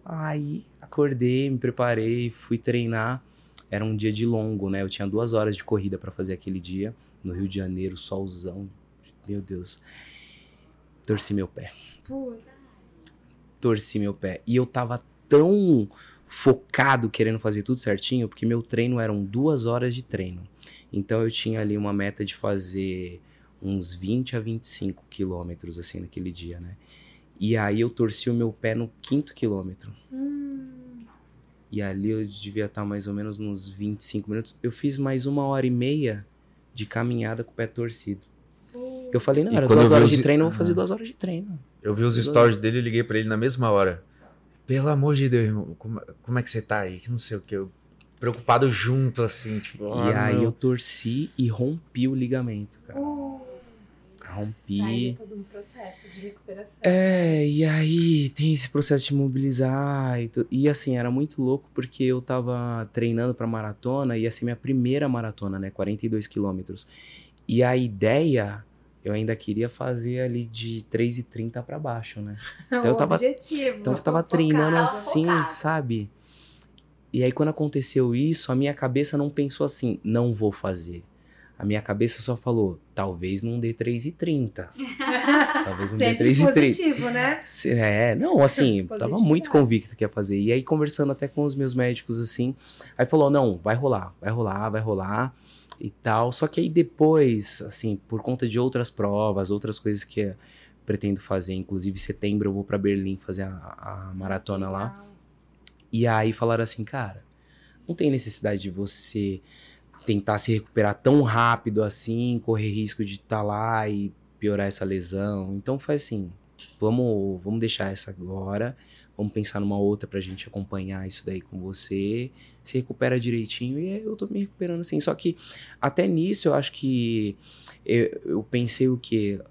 Aí acordei, me preparei, fui treinar. Era um dia de longo, né? Eu tinha duas horas de corrida pra fazer aquele dia. No Rio de Janeiro, solzão. Meu Deus. Torci meu pé Putz. torci meu pé. E eu tava tão focado querendo fazer tudo certinho, porque meu treino eram duas horas de treino. Então eu tinha ali uma meta de fazer uns 20 a 25 quilômetros, assim, naquele dia, né? E aí eu torci o meu pé no quinto quilômetro. Hum. E ali eu devia estar mais ou menos nos 25 minutos. Eu fiz mais uma hora e meia de caminhada com o pé torcido. Eu falei, não, E era duas horas os- de treino, eu vou fazer duas horas de treino. Eu vi os Tudo stories dele, eu liguei pra ele na mesma hora. Pelo amor de Deus, irmão, como, como é que você tá aí? Que não sei o que. Eu, preocupado junto, assim, tipo. E ah, aí não. eu torci e rompi o ligamento, cara. Oh. Rompi. Aí é todo um processo de recuperação. É, e aí tem esse processo de mobilizar e, e assim, era muito louco porque eu tava treinando pra maratona, ia ser minha primeira maratona, né, 42 quilômetros. E a ideia, eu ainda queria fazer ali de 3,30 pra baixo, né? [laughs] Então eu o tava- objetivo. Então eu tava focado. treinando assim, focado. sabe? E aí quando aconteceu isso, a minha cabeça não pensou assim, não vou fazer. A minha cabeça só falou, talvez não dê 3,30. Talvez não dê Sempre 3,30. positivo, né? É, não, assim, [laughs] tava muito convicto que ia fazer. E aí, conversando até com os meus médicos, assim, aí falou: não, vai rolar, vai rolar, vai rolar e tal. Só que aí depois, assim, por conta de outras provas, outras coisas que eu pretendo fazer, inclusive em setembro eu vou pra Berlim fazer a, a maratona lá. E aí falaram assim, cara, não tem necessidade de você tentar se recuperar tão rápido assim, correr risco de estar lá e piorar essa lesão. Então foi assim, vamos, vamos deixar essa agora, vamos pensar numa outra pra gente acompanhar isso daí com você, se recupera direitinho e eu tô me recuperando assim. Só que até nisso eu acho que eu, eu pensei o que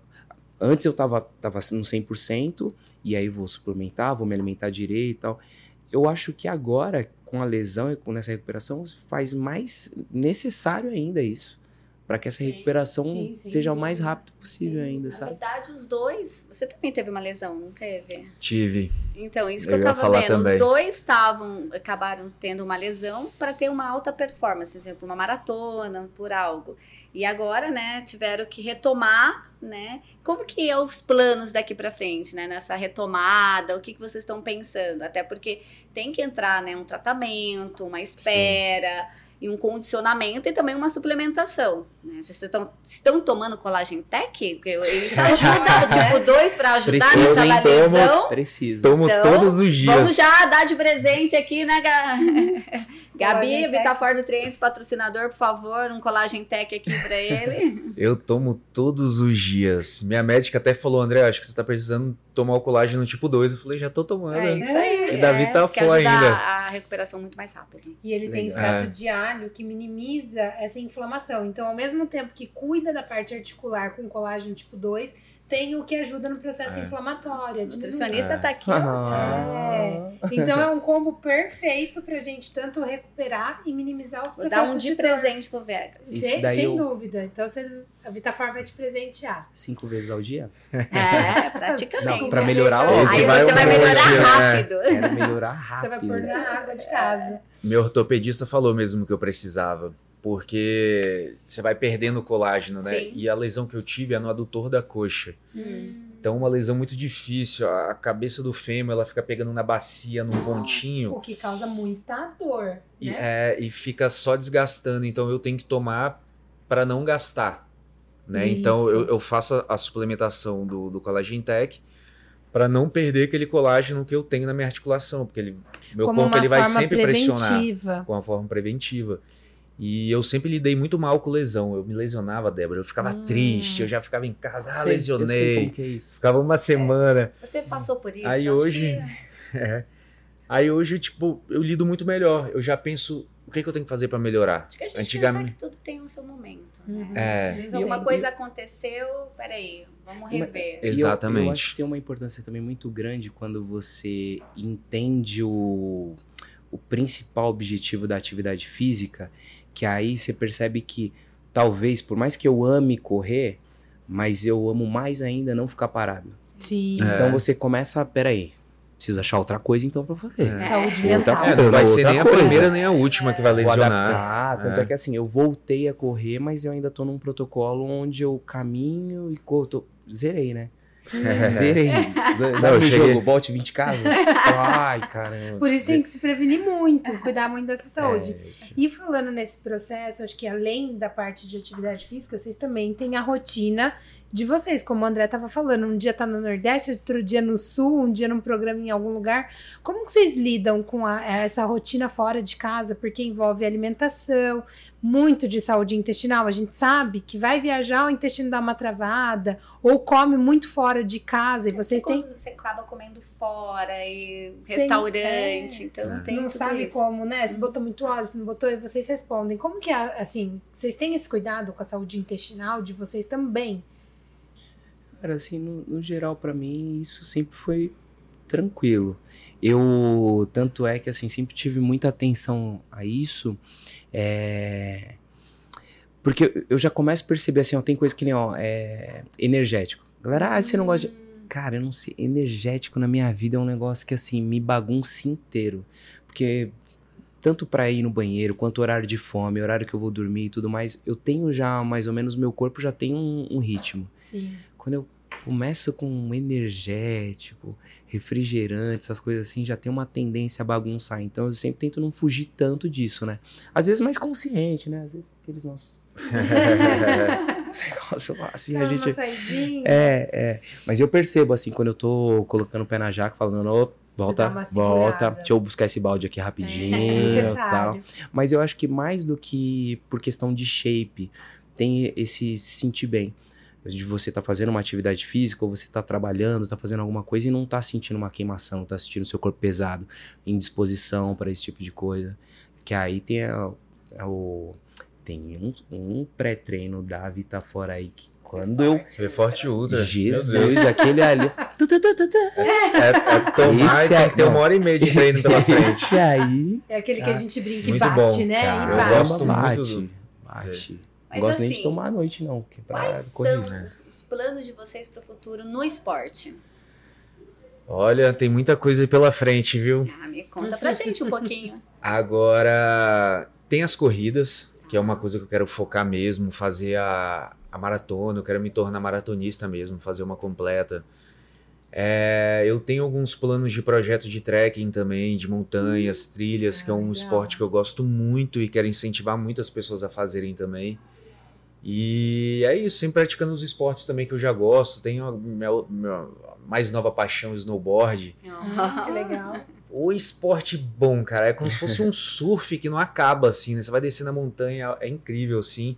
antes eu tava, tava no 100% e aí vou suplementar, vou me alimentar direito e tal. Eu acho que agora, com a lesão e com essa recuperação, faz mais necessário ainda isso. Pra que essa Sim, recuperação sim, sem seja o mais rápido possível Sim, ainda, Na sabe? verdade, os dois. Você também teve uma lesão, não teve? Tive. Então, isso que Eu eu, ia tava falar vendo. também. Os dois estavam, acabaram tendo uma lesão para ter uma alta performance, por exemplo, uma maratona, por algo. E agora, né, tiveram que retomar, né? Como que é os planos daqui para frente, né? Nessa retomada, o que, que vocês estão pensando? Até porque tem que entrar, né, um tratamento, uma espera. E um condicionamento e também uma suplementação. Né? Vocês estão, estão tomando collagen tech? Porque Isso [laughs] ajuda, tipo, dois para ajudar Preciso, nessa hein, tomo. Preciso. Tomo Então, todos os dias. Vamos já dar de presente aqui, né, Ga... [laughs] Gabi. Vitafor Nutrientes, patrocinador, por favor, um collagen tech aqui pra [laughs] ele. Eu tomo todos os dias. Minha médica até falou, André, acho que você tá precisando tomar o colágeno tipo 2. Eu falei, já tô tomando. É isso aí. E Davi tá que full ajuda ainda. a recuperação muito mais rápido. E ele tem Legal. extrato É. de alho que minimiza essa inflamação. Então, ao mesmo tempo que cuida da parte articular com colágeno tipo 2, tem o que ajuda no processo É. inflamatório. a O diminuir. nutricionista É. tá aqui, ó. Ah. Então é [laughs] um combo perfeito pra gente tanto recuperar e minimizar os Vou dar um de dor. presente pro Vegas. Isso Sem, eu- dúvida. Então você, a Vitafar vai te presentear. Cinco vezes ao dia? É, [laughs] praticamente. Não, pra melhorar logo. Aí vai você um vai por melhorar dia, né? rápido. Quero melhorar Você vai rápido. pôr na água de casa. Meu ortopedista falou mesmo que eu precisava. Porque você vai perdendo o colágeno, né? Sim. E a lesão que eu tive é no adutor da coxa. Hum. Então, uma lesão muito difícil. A cabeça do fêmur, ela fica pegando na bacia, num pontinho. O que causa muita dor. E, né? é, e fica só desgastando. Então, eu tenho que tomar para não gastar. Né? Então, Isso. eu, eu faço a, a suplementação do, do Collagen Tech para não perder aquele colágeno que eu tenho na minha articulação. Porque ele, meu Como corpo ele vai sempre pressionar preventiva. com a forma preventiva. E eu sempre lidei muito mal com lesão. Eu me lesionava, Débora. Eu ficava Hum. triste, eu já ficava em casa, ah, Sei, eu sei lesionei. como que é isso. Ficava uma semana. Você passou por isso? Aí hoje- que- [laughs] É. Aí hoje, tipo, eu lido muito melhor. Eu já penso, o que, que eu tenho que fazer pra melhorar? Acho que a gente Antigamente- que tudo tem o seu momento. Né? Uhum. É. Às vezes alguma eu- coisa aconteceu, peraí, vamos rever. E eu- Exatamente. Eu, acho que tem uma importância também muito grande quando você entende o, o principal objetivo da atividade física, que aí você percebe que talvez, por mais que eu ame correr, mas eu amo mais ainda não ficar parado. Sim. É. Então você começa, peraí, preciso achar outra coisa então pra fazer. É. Saúde Outra mental. É, não vai Outra ser nem a coisa. primeira nem a última que vai Vou lesionar. adaptar, tanto É. é. que assim, eu voltei a correr, mas eu ainda tô num protocolo onde eu caminho e corro, tô- zerei, né? Zerei. Não, Sabe eu o jogo, volte 20 casas? [laughs] Ai, caramba. Por isso tem que se prevenir muito, cuidar muito dessa saúde. É, E falando nesse processo, acho que além da parte de atividade física, vocês também têm a rotina de vocês, como o André estava falando, um dia tá no Nordeste, outro dia no Sul, um dia num programa em algum lugar. Como que vocês lidam com a- essa rotina fora de casa? Porque envolve alimentação, muito de saúde intestinal. A gente sabe que vai viajar, o intestino dá uma travada, ou come muito fora de casa, e vocês têm Quando você acaba comendo fora e Tem- restaurante, é. então É. tem não sabe isso. como, né? Se botou muito óleo, se não botou, e vocês respondem. Como que é, assim, vocês têm esse cuidado com a saúde intestinal de vocês também? Cara, assim, no, no geral, pra mim, isso sempre foi tranquilo. Eu, tanto é que, assim, sempre tive muita atenção a isso, é... Porque eu já começo a perceber, assim, ó, tem coisa que nem, ó, é energético. Galera, ah, você não gosta de... Cara, eu não sei, energético na minha vida é um negócio que, assim, me bagunça inteiro. Porque tanto para ir no banheiro, quanto horário de fome, horário que eu vou dormir e tudo mais, eu tenho já mais ou menos, meu corpo já tem um, um ritmo. Sim. Quando eu começo com energético, refrigerante, essas coisas assim, já tem uma tendência a bagunçar. Então eu sempre tento não fugir tanto disso, né? Às vezes mais consciente, né? Às vezes aqueles nossos. Esse [laughs] [laughs] negócio lá, assim, Dá a gente. É, é. Mas eu percebo, assim, quando eu tô colocando o pé na jaca, falando, volta, dá uma volta, segurada. deixa eu buscar esse balde aqui rapidinho É tal. Mas eu acho que mais do que por questão de shape, tem esse se sentir bem. De você tá fazendo uma atividade física, ou você tá trabalhando, tá fazendo alguma coisa e não tá sentindo uma queimação, tá sentindo seu corpo pesado, indisposição para esse tipo de coisa. Que aí tem a- a- o. Tem um, um pré-treino da Vitafora aí que quando eu. Vê Forte Ultra. Meu Jesus, Deus. aquele ali. Tu, tu, tu, tu, tu. É, é tomar Esse e tem é- que ter uma hora e meia de treino pela frente. Esse aí. É aquele que a gente brinca e Muito bate, bom, né? cara. E Eu bate. gosto bate, muito do- bate. Mas não gosto nem assim, de tomar à noite, não. Que é pra Quais correr. são os planos de vocês pro futuro no esporte? Olha, tem muita coisa aí pela frente, viu? Ah, me conta pra gente um pouquinho. [laughs] Agora, tem as corridas, que é uma coisa que eu quero focar mesmo, fazer a, a maratona, eu quero me tornar maratonista mesmo, fazer uma completa. É, eu tenho alguns planos de projeto de trekking também, de montanhas, trilhas, que é um legal. esporte que eu gosto muito e quero incentivar muitas pessoas a fazerem também. E é isso, sempre praticando os esportes também que eu já gosto. Tenho a minha, minha mais nova paixão, o snowboard. Ah, que legal. O esporte bom, cara, é como se fosse um [laughs] surf que não acaba assim, né? Você vai descer na montanha, é incrível assim.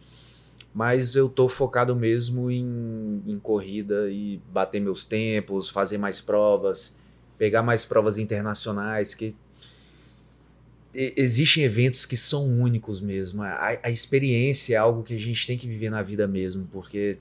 Mas eu tô focado mesmo em, em corrida e bater meus tempos, fazer mais provas, pegar mais provas internacionais, que existem eventos que são únicos mesmo. A, a experiência é algo que a gente tem que viver na vida mesmo, porque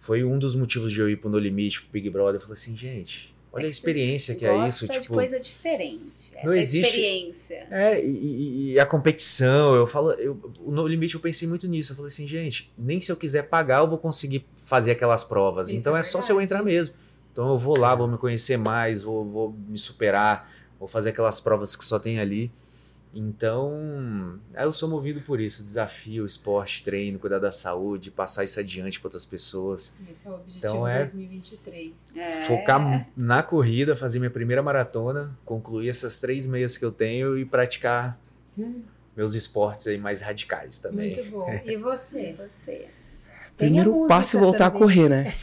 foi um dos motivos de eu ir pro No Limite, pro Big Brother. Eu falei assim, gente, olha a experiência que é isso. Gosta Tipo, coisa diferente. Essa não existe- experiência. é, e, e- a competição, eu falo, eu, no limite eu pensei muito nisso. Eu falei assim, gente, nem se eu quiser pagar eu vou conseguir fazer aquelas provas. Isso então é é, só se eu entrar mesmo. Então eu vou lá, vou me conhecer mais, vou, vou me superar, vou fazer aquelas provas que só tem ali. Então, eu sou movido por isso, desafio, esporte, treino, cuidar da saúde, passar isso adiante para outras pessoas. Esse é o objetivo Então é- 2023. É. Focar na corrida, fazer minha primeira maratona, concluir essas três meias que eu tenho e praticar Hum, meus esportes aí mais radicais também. muito bom. E você? [laughs] Você. [laughs] [laughs] Primeiro passo é voltar também. a correr, né?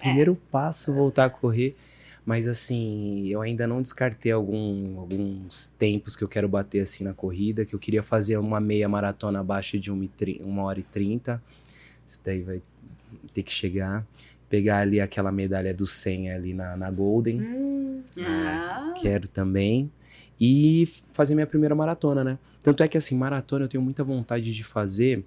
Primeiro passo voltar a correr. Mas assim, eu ainda não descartei algum- alguns tempos que eu quero bater assim na corrida, que eu queria fazer uma meia maratona abaixo de 1 hora e 30. Isso daí vai ter que chegar. Pegar ali aquela medalha do 100 ali na, na Golden, Hum, Ah, quero também. E fazer minha primeira maratona, né? Tanto é que assim, maratona eu tenho muita vontade de fazer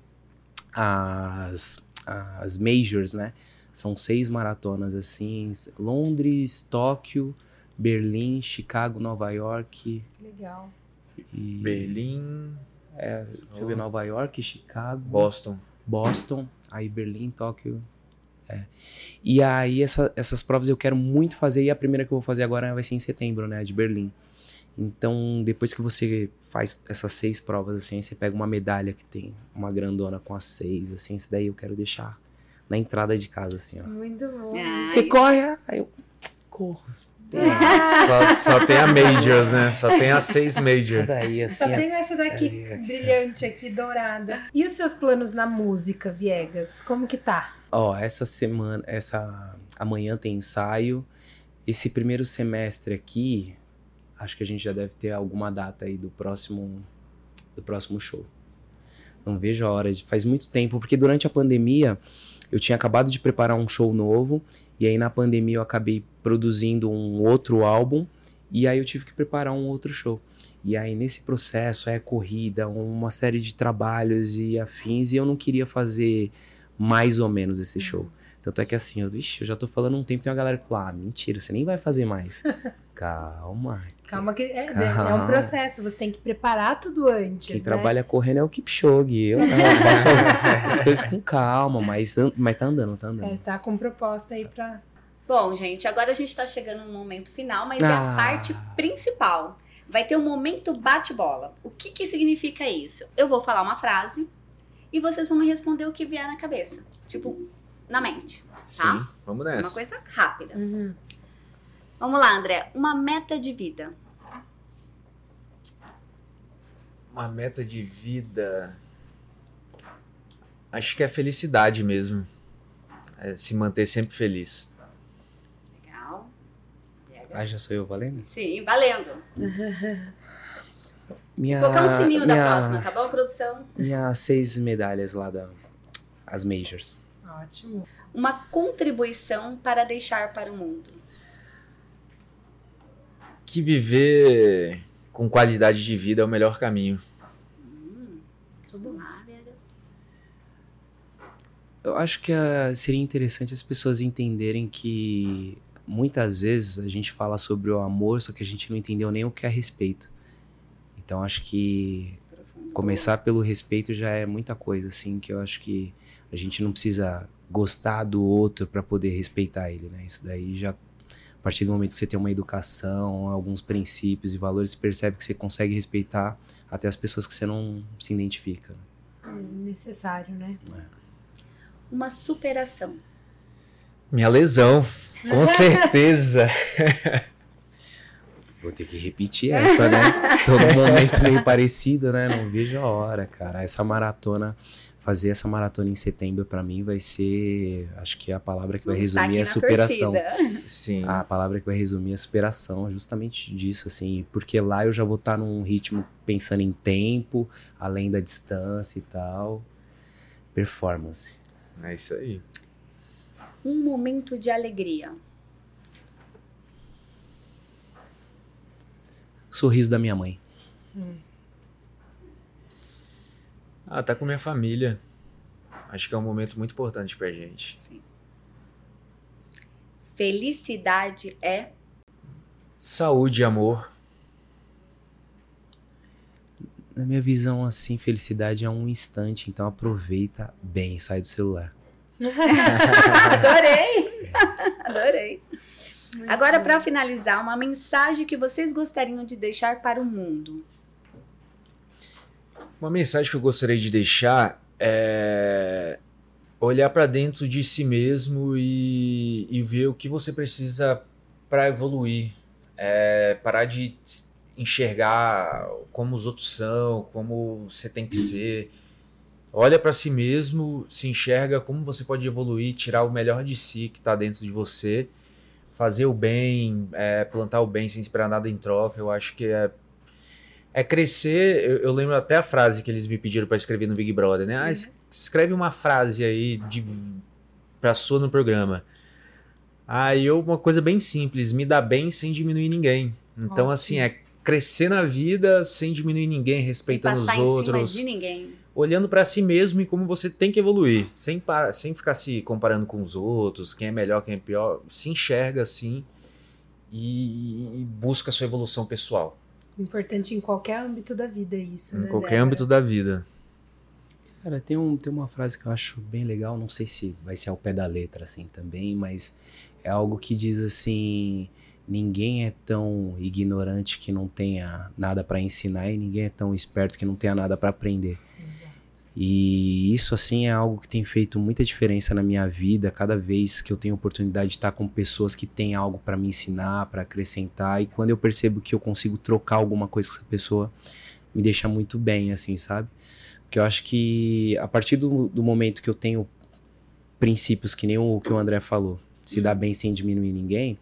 as, as majors, né? São seis maratonas, assim, Londres, Tóquio, Berlim, Chicago, Nova York legal. e... Berlim, É, deixa eu ver, Nova York, Chicago, Boston. Boston, aí Berlim, Tóquio. É. E aí essa- essas provas eu quero muito fazer e a primeira que eu vou fazer agora vai ser em setembro, né, de Berlim. Então, depois que você faz essas seis provas assim, aí você pega uma medalha que tem uma grandona com as seis, assim, isso daí eu quero deixar na entrada de casa, assim, ó. Muito bom. Ai. Você corre, ah, aí eu corro. Só, só tem a Majors, né? Só tem as seis Majors. daí, assim, Só é- tenho essa daqui é- brilhante aqui, dourada. E os seus planos na música, Viegas? Como que tá? Ó, essa semana, essa amanhã tem ensaio. Esse primeiro semestre aqui, acho que a gente já deve ter alguma data aí do próximo do próximo show. Não vejo a hora de, faz muito tempo, porque durante a pandemia eu tinha acabado de preparar um show novo e aí na pandemia eu acabei produzindo um outro álbum e aí eu tive que preparar um outro show. E aí nesse processo é corrida, uma série de trabalhos e afins e eu não queria fazer mais ou menos esse show. Tanto é que assim, eu, ixi, eu já tô falando um tempo, tem uma galera que fala, ah, mentira, você nem vai fazer mais. [laughs] Calma. Calma que é, é Calma. um processo, você tem que preparar tudo antes, Quem né? trabalha correndo é o Kipchoge. Eu não, eu faço [laughs] as coisas com calma, mas, mas tá andando, tá andando. É, tá com proposta aí pra... Bom, gente, agora a gente tá chegando no momento final, mas é a Ah. parte principal. Vai ter um momento bate-bola. O que que significa isso? Eu vou falar uma frase e vocês vão me responder o que vier na cabeça. Tipo, na mente. Sim, Tá. vamos Uma nessa. coisa rápida. Uhum. Vamos lá, André. Uma meta de vida. Uma meta de vida. Acho que é felicidade mesmo. É se manter sempre feliz. Legal. Ah, já sou eu valendo? Sim, valendo. [laughs] Minha, Vou colocar um sininho da minha- próxima, tá bom, produção? Minhas seis medalhas lá da. As Majors. Ótimo. Uma contribuição para deixar para o mundo. Que viver com qualidade de vida é o melhor caminho. Hum, tudo lá. Eu acho que ah, seria interessante as pessoas entenderem que muitas vezes a gente fala sobre o amor, só que a gente não entendeu nem o que é respeito. Então acho que. Começar pelo respeito já é muita coisa, assim, que eu acho que a gente não precisa gostar do outro para poder respeitar ele, né? Isso daí já a partir do momento que você tem uma educação, alguns princípios e valores, você percebe que você consegue respeitar até as pessoas que você não se identifica. né? Necessário, né? Uma superação. Minha lesão, com [laughs] certeza. [laughs] Vou ter que repetir essa, né? Todo [laughs] momento meio parecido, né? Não vejo a hora, cara. Essa maratona, fazer essa maratona em setembro pra mim vai ser, acho que a palavra que vai Vamos estar resumir é aqui na superação. torcida. Sim. A palavra que vai resumir é superação, justamente disso, assim, porque lá eu já vou estar num ritmo pensando em tempo, além da distância e tal. Performance. É isso aí. Um momento de alegria. Sorriso da minha mãe. Ah, tá com minha família. Acho que é um momento muito importante pra gente. Felicidade é. Saúde e amor. Na minha visão, assim, felicidade é um instante, então aproveita bem, sai do celular. [laughs] Adorei! [laughs] Adorei. Agora, para finalizar, uma mensagem que vocês gostariam de deixar para o mundo. Uma mensagem que eu gostaria de deixar é olhar pra dentro de si mesmo e, e ver o que você precisa pra evoluir. É parar de enxergar como os outros são, como você tem que ser. Olha pra si mesmo, se enxerga como você pode evoluir, tirar o melhor de si que tá dentro de você, fazer o bem, é, plantar o bem sem esperar nada em troca. Eu acho que é é crescer. Eu, eu lembro até a frase que eles me pediram pra escrever no Big Brother, né? Ah, es- escreve uma frase aí de pra sua no programa. Aí eu uma coisa bem simples, me dá bem sem diminuir ninguém. Então Ótimo. assim, é crescer na vida sem diminuir ninguém, respeitando os passar outros, em cima de ninguém. Olhando pra si mesmo e como você tem que evoluir, sem para, sem ficar se comparando com os outros, quem é melhor, quem é pior, se enxerga assim e, e busca a sua evolução pessoal. Importante em qualquer âmbito da vida isso, Em né? qualquer Débora? âmbito da vida. Cara, tem, um, tem uma frase que eu acho bem legal, não sei se vai ser ao pé da letra assim também, mas é algo que diz assim: ninguém é tão ignorante que não tenha nada pra ensinar e ninguém é tão esperto que não tenha nada pra aprender. E isso, assim, é algo que tem feito muita diferença na minha vida. Cada vez que eu tenho oportunidade de estar com pessoas que têm algo para me ensinar, para acrescentar, e quando eu percebo que eu consigo trocar alguma coisa com essa pessoa, me deixa muito bem, assim, sabe? Porque eu acho que a partir do, do momento que eu tenho princípios, que nem o que o André falou, se dar bem sem diminuir ninguém,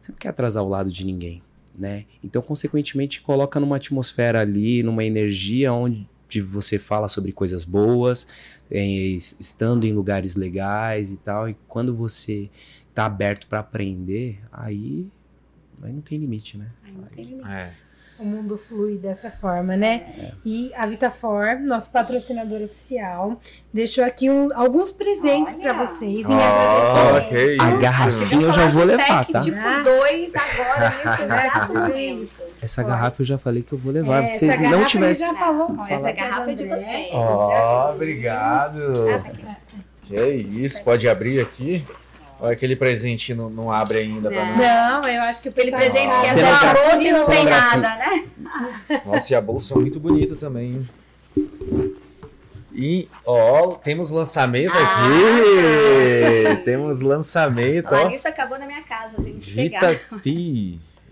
você não quer atrasar o lado de ninguém, né? Então, consequentemente, coloca numa atmosfera ali, numa energia onde você fala sobre coisas boas, é, es- estando em lugares legais e tal, e quando você tá aberto para aprender, aí, aí não tem limite, né? Ai, não tem limite. É. o mundo flui dessa forma, né? E a Vitafor, nosso patrocinador oficial, deixou aqui um- alguns presentes para vocês em Oh, A garrafinha eu já vou levar, tá? Tipo Ah. 2 agora, [laughs] nesse momento. Essa garrafa eu já falei que eu vou levar. É, Se vocês essa não tivessem. já falou. Ó, essa garrafa é de vocês. Ó, obrigado. Ah, tá. Que isso, pode abrir aqui? Olha aquele presente não, não abre ainda pra Não. nós. Não, eu acho que o Aquele pessoal presente que é só a já- bolsa e não tem nada, né? Nossa, e a bolsa é muito bonita também. hein? E, ó, temos lançamento Ah, aqui. Temos lançamento, A ó. Larissa acabou na minha casa, eu tenho que pegar. Vita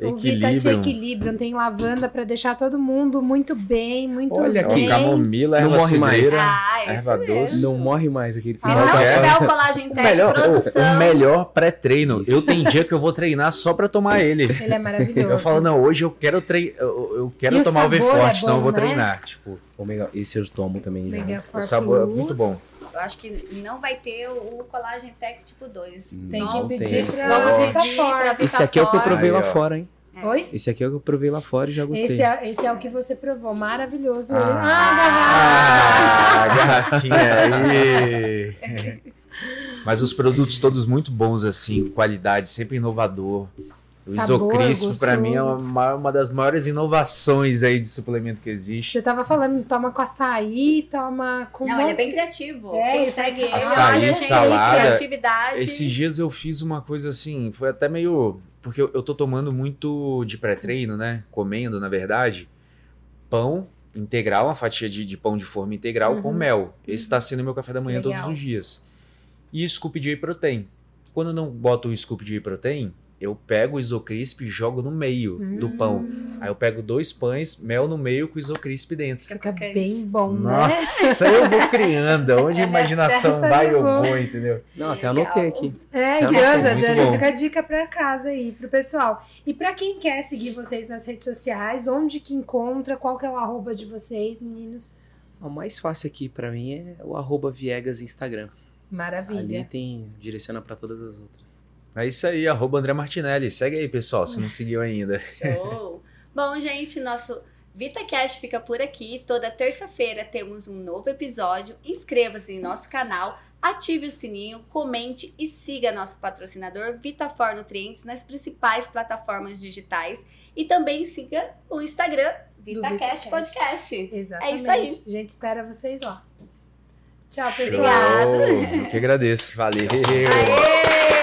Tea. O Vita Te Equilíbrio. Equilibrium tem lavanda para deixar todo mundo muito bem, muito Olha zen. camomila, Não erva morre mais. Ah, erva doce. Não morre mais aquele Se não tiver o [laughs] colagem O tech melhor, o- produção. o melhor pré-treino. Eu tenho dia que eu vou treinar só pra tomar ele. Ele é maravilhoso. Eu falo, não, hoje eu quero treinar, eu, eu quero E tomar o V sabor é forte, então eu vou né? treinar. Tipo, Ômega, esse eu tomo também já. O sabor é muito bom. Eu acho que não vai ter o colagem tech tipo 2. Tem Não que tem. pedir pra Vamos pedir pra Vitafor. Esse aqui é o que eu provei Aí, lá ó. fora, hein? Oi? Esse aqui é o que eu provei lá fora e já gostei. Esse é, esse é o que você provou, maravilhoso. Ah. Ah, Ah, garrafinha aí. [laughs] Mas os produtos todos muito bons, assim, qualidade, sempre inovador. O Sabor, Isocrisp, pra mim, é uma, uma das maiores inovações aí de suplemento que existe. Você tava falando, toma com açaí, toma com Não, um ele é bem criativo. É, Quem ele segue faz ele, açaí, olha, gente, salada. criatividade. Esses dias eu fiz uma coisa assim, foi até meio. Porque eu, eu tô tomando muito de pré-treino, né? Comendo, na verdade, pão integral, uma fatia de, de pão de forma integral com Uhum. mel. Esse tá sendo meu café da manhã Legal. todos os dias. E scoop de whey protein. Quando eu não boto o scoop de whey protein, eu pego o isocrisp e jogo no meio do Hum. pão. Aí eu pego dois pães, mel no meio com isocrisp dentro. Fica crocante. bem bom, né? Nossa, eu vou criando. [laughs] Onde a imaginação Essa vai, é eu vou, entendeu? Não, até anotei aqui. É, então bom. fica a dica pra casa aí, pro pessoal. E pra quem quer seguir vocês nas redes sociais, onde que encontra, qual que é o arroba de vocês, meninos? O mais fácil aqui pra mim é o arroba Viegas Instagram. Ali Maravilha. tem, direciona pra todas as outras. É isso aí, arroba André Martinelli. Segue aí, pessoal, se não seguiu ainda. Show. Bom, gente, nosso VitaCast fica por aqui. Toda terça-feira temos um novo episódio. Inscreva-se em nosso canal, ative o sininho, comente e siga nosso patrocinador Vitafor Nutrientes nas principais plataformas digitais. E também siga o Instagram VitaCast VitaCast. Podcast. Exatamente. É isso aí. A gente espera vocês lá. Tchau, pessoal. Obrigada. Eu que agradeço. Valeu. Aê!